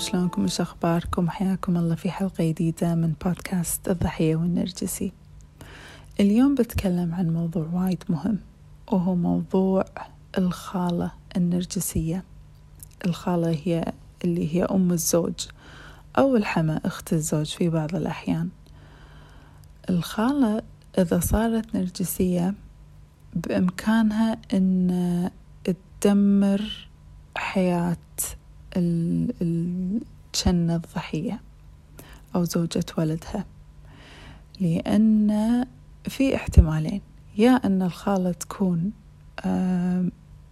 شلونكم إيش اخباركم حياكم الله في حلقة جديدة من بودكاست الضحية والنرجسي. اليوم بتكلم عن موضوع وايد مهم وهو موضوع الخالة النرجسية. الخالة هي اللي هي أم الزوج أو الحما أخت الزوج في بعض الأحيان. الخالة إذا صارت نرجسية بإمكانها أن تدمر حياة الجنة الضحية أو زوجة ولدها. لأن في احتمالين. يا أن الخالة تكون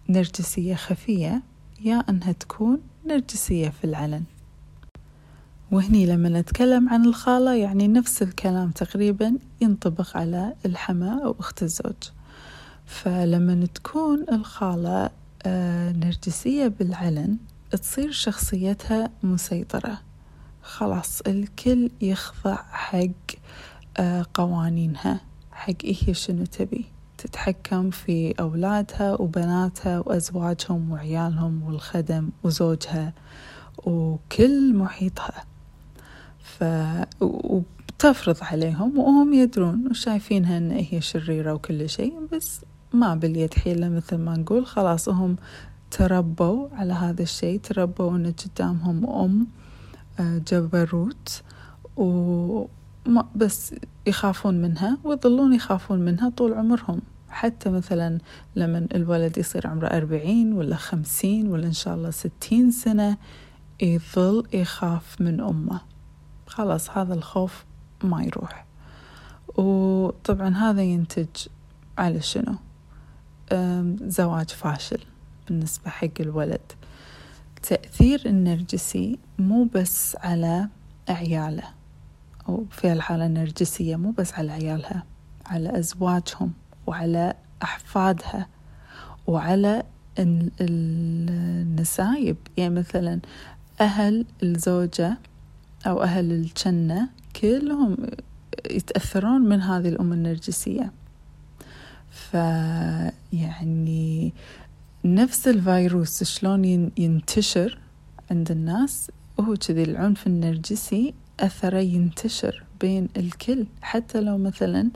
نرجسية خفية يا أنها تكون نرجسية في العلن. وهني لما نتكلم عن الخالة يعني نفس الكلام تقريبا ينطبق على الحما أو أخت الزوج. فلما تكون الخالة آه، نرجسية بالعلن تصير شخصيتها مسيطرة. خلاص الكل يخضع حق آه، قوانينها حق هي شنو تبي. تتحكم في أولادها وبناتها وأزواجهم وعيالهم والخدم وزوجها وكل محيطها. ف... وتفرض عليهم وهم يدرون وشايفينها إن هي شريرة وكل شيء بس ما باليد حيلة مثل ما نقول. خلاص هم تربوا على هذا الشيء تربوا إن قدامهم أم آه، جبروت و بس يخافون منها ويظلون يخافون منها طول عمرهم. حتى مثلا لما الولد يصير عمره أربعين ولا خمسين ولا إن شاء الله ستين سنة يظل يخاف من أمه. خلاص هذا الخوف ما يروح. وطبعا هذا ينتج على شنو؟ زواج فاشل. بالنسبة حق الولد. تأثير النرجسي مو بس على عياله أو في الحالة النرجسية مو بس على عيالها على أزواجهم وعلى أحفادها وعلى النسايب. يعني مثلا أهل الزوجة أو أهل الجنة كلهم يتأثرون من هذه الأم النرجسية. فيعني نفس الفيروس شلون ينتشر عند الناس هو كذي العنف النرجسي أثره ينتشر بين الكل حتى لو مثلا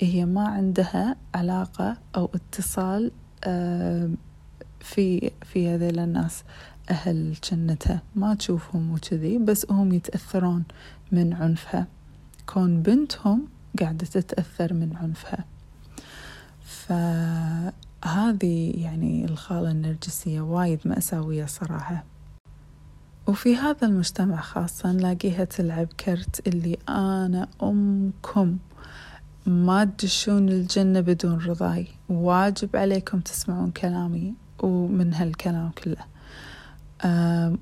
هي ما عندها علاقة أو اتصال في في هذيل الناس. أهل جنتها ما تشوفهم وكذي بس هم يتأثرون من عنفها. كون بنتهم قاعدة تتأثر من عنفها. فهذه يعني الخالة النرجسية وايد مأساوية صراحة. وفي هذا المجتمع خاصة نلاقيها تلعب كرت اللي أنا أمكم ما تدشون الجنة بدون رضاي. واجب عليكم تسمعون كلامي ومن هالكلام كله.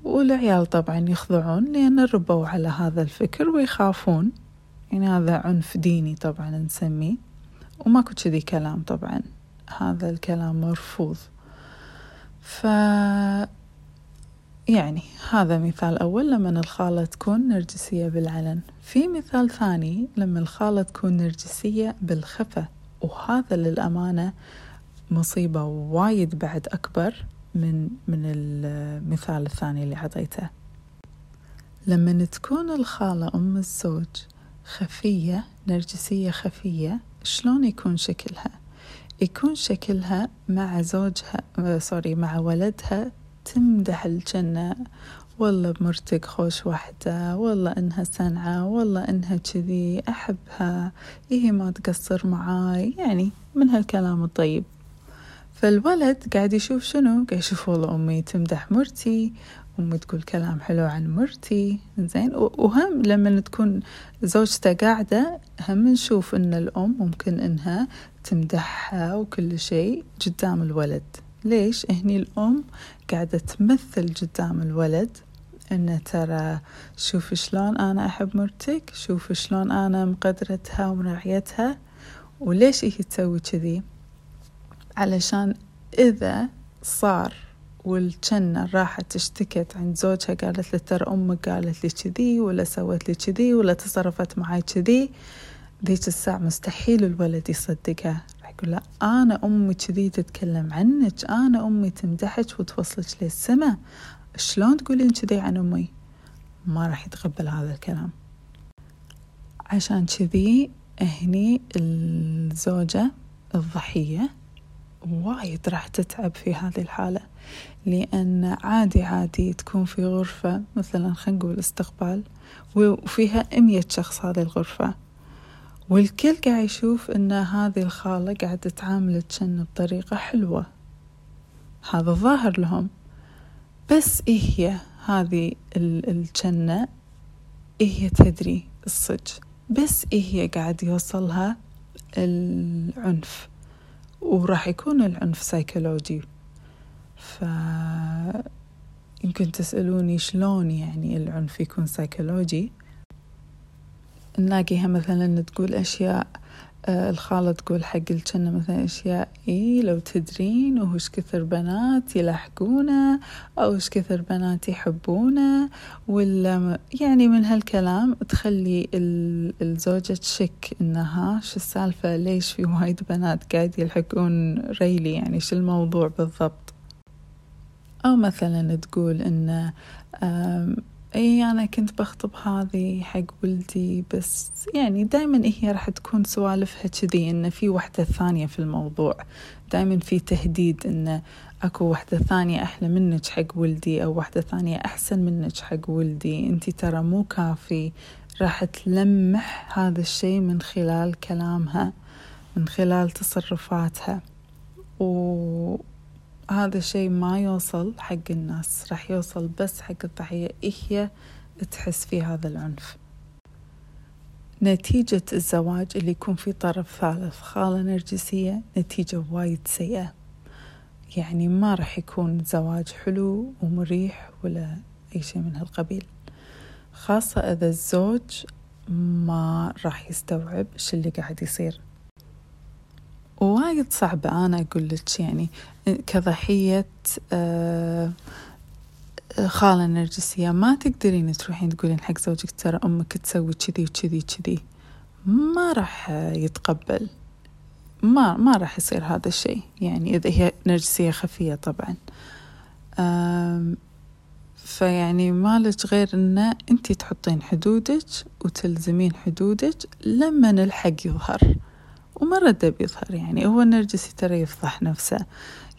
والعيال طبعا يخضعون لأن ربوا على هذا الفكر ويخافون. يعني هذا عنف ديني طبعا نسميه. وماكو كذي كلام طبعا. هذا الكلام مرفوض. ف يعني هذا مثال أول لما الخالة تكون نرجسية بالعلن. في مثال ثاني لما الخالة تكون نرجسية بالخفة. وهذا للأمانة مصيبة وايد بعد أكبر من من المثال الثاني اللي عطيته. لما تكون الخالة أم الزوج خفية نرجسية خفية شلون يكون شكلها؟ يكون شكلها مع زوجها سوري مع ولدها تمدح الجنة. والله بمرتك خوش وحدة والله إنها سنعة والله إنها كذي أحبها. إيه ما تقصر معاي؟ يعني من هالكلام الطيب. فالولد قاعد يشوف شنو؟ قاعد يشوف والله أمي تمدح مرتي أمي تقول كلام حلو عن مرتي. زين وهم لما تكون زوجته قاعدة هم نشوف إن الأم ممكن إنها تمدحها وكل شيء قدام الولد. ليش؟ هني الأم قاعدة تمثل قدام الولد إنه ترى شوف شلون أنا أحب مرتك شوف شلون أنا مقدرتها ومراعيتها وليش هي تسوي كذي؟ علشان إذا صار والجنة راحت اشتكت عند زوجها قالت له ترى أمك قالت لي كذي ولا سوت لي كذي ولا تصرفت معي كذي ذيك الساعة مستحيل الولد يصدقها. راح يقول لا أنا أمي كذي تتكلم عنك أنا أمي تمدحك وتوصلك للسما. شلون تقولين كذي عن أمي؟ ما راح يتقبل هذا الكلام. عشان كذي هني الزوجة الضحية وايد راح تتعب في هذه الحالة لأن عادي عادي تكون في غرفة مثلا خلينا نقول استقبال وفيها مية شخص هذه الغرفة. والكل قاعد يشوف إن هذه الخالة قاعدة تعامل تشن بطريقة حلوة. هذا ظاهر لهم. بس إيه هي هذه الجنة إيه هي تدري الصج. بس إيه هي قاعد يوصلها العنف. وراح يكون العنف سيكولوجي ف يمكن تسألوني شلون يعني العنف يكون سيكولوجي نلاقيها مثلا تقول أشياء الخالة تقول حق الجنة مثلا أشياء إيه لو تدرين وش كثر بنات يلاحقونه أو وش كثر بنات يحبونه ولا يعني من هالكلام تخلي الزوجة تشك إنها شو السالفة؟ ليش في وايد بنات قاعد يلحقون ريلي؟ يعني شو الموضوع بالضبط؟ أو مثلا تقول إن اي أنا كنت بخطب هذه حق ولدي بس يعني دائما هي راح تكون سوالفها كذي ان في وحدة ثانية في الموضوع. دائما في تهديد ان أكو وحدة ثانية أحلى منك حق ولدي أو وحدة ثانية أحسن منك حق ولدي. انتي ترى مو كافي راح تلمح هذا الشيء من خلال كلامها من خلال تصرفاتها. و هذا الشيء ما يوصل حق الناس راح يوصل بس حق الضحية إيه هي تحس في هذا العنف. نتيجة الزواج اللي يكون في طرف ثالث. خالة نرجسية نتيجة وايد سيئة. يعني ما راح يكون زواج حلو ومريح ولا أي شيء من هالقبيل. خاصة إذا الزوج ما راح يستوعب شو اللي قاعد يصير. وايد صعبة أنا أقول لك يعني كضحية آه، خالة نرجسية ما تقدرين تروحين تقولين حق زوجك ترى أمك تسوي كذي وكذي وكذي. ما راح يتقبل. ما ما راح يصير هذا الشيء. يعني إذا هي نرجسية خفية طبعا. فيعني مالك غير إن انت تحطين حدودك وتلزمين حدودك لما الحق يظهر. وما رد بيظهر يعني هو النرجسي ترى يفضح نفسه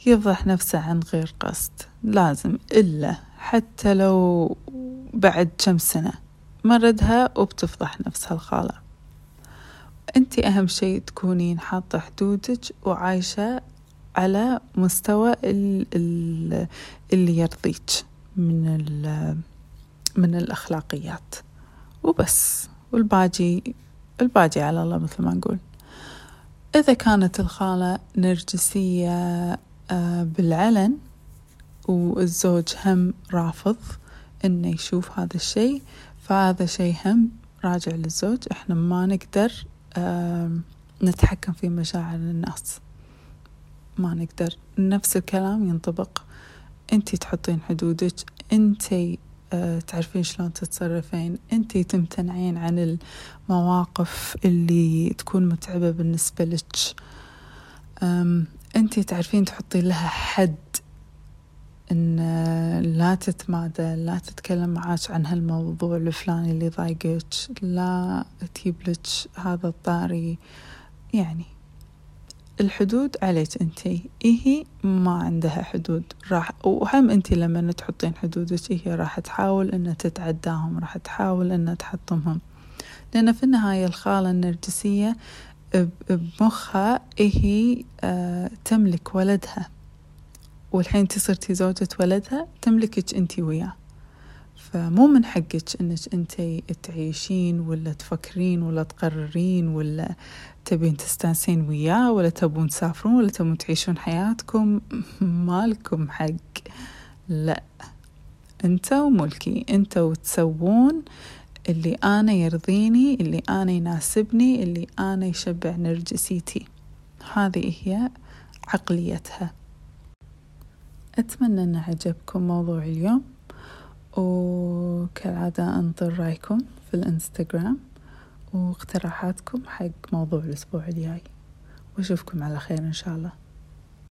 يفضح نفسه عن غير قصد لازم إلا حتى لو بعد كم سنة مردها وبتفضح نفسها الخالة. أنت أهم شيء تكونين حاطة حدودك وعايشة على مستوى اللي يرضيك من من الأخلاقيات. وبس والباجي الباجي على الله مثل ما نقول. إذا كانت الخالة نرجسية آه، بالعلن والزوج هم رافض إنه يشوف هذا الشيء فهذا شيء هم راجع للزوج. إحنا ما نقدر نتحكم في مشاعر الناس. ما نقدر. نفس الكلام ينطبق. أنتي تحطين حدودك أنتي آه، تعرفين شلون تتصرفين. انتي تمتنعين عن المواقف اللي تكون متعبة بالنسبة لك. انتي تعرفين تحطين لها حد إن لا تتمادى لا تتكلم معاك عن هالموضوع الفلاني اللي ضايقك لا تجيب لك هذا الطاري. يعني الحدود عليك انتي إيه ما عندها حدود. راح وهم انتي لما تحطين حدودك هي راح تحاول إن تتعداهم راح تحاول إن تحطمهم. لأن في النهاية الخالة النرجسية بمخها هي آه تملك ولدها. والحين صرتي زوجة ولدها تملكك انتي وياه. فمو من حقك إنك انتي تعيشين ولا تفكرين ولا تقررين ولا تبين تستانسين وياه ولا تبون تسافرون ولا تبون تعيشون حياتكم مالكم حق. لا. أنتوا ملكي أنتوا تسوون اللي أنا يرضيني اللي أنا يناسبني اللي أنا يشبع نرجسيتي. هذه هي عقليتها. أتمنى أن عجبكم موضوع اليوم. وكالعادة انطر رأيكم في الإنستغرام واقتراحاتكم حق موضوع الأسبوع الجاي. وأشوفكم على خير إن شاء الله.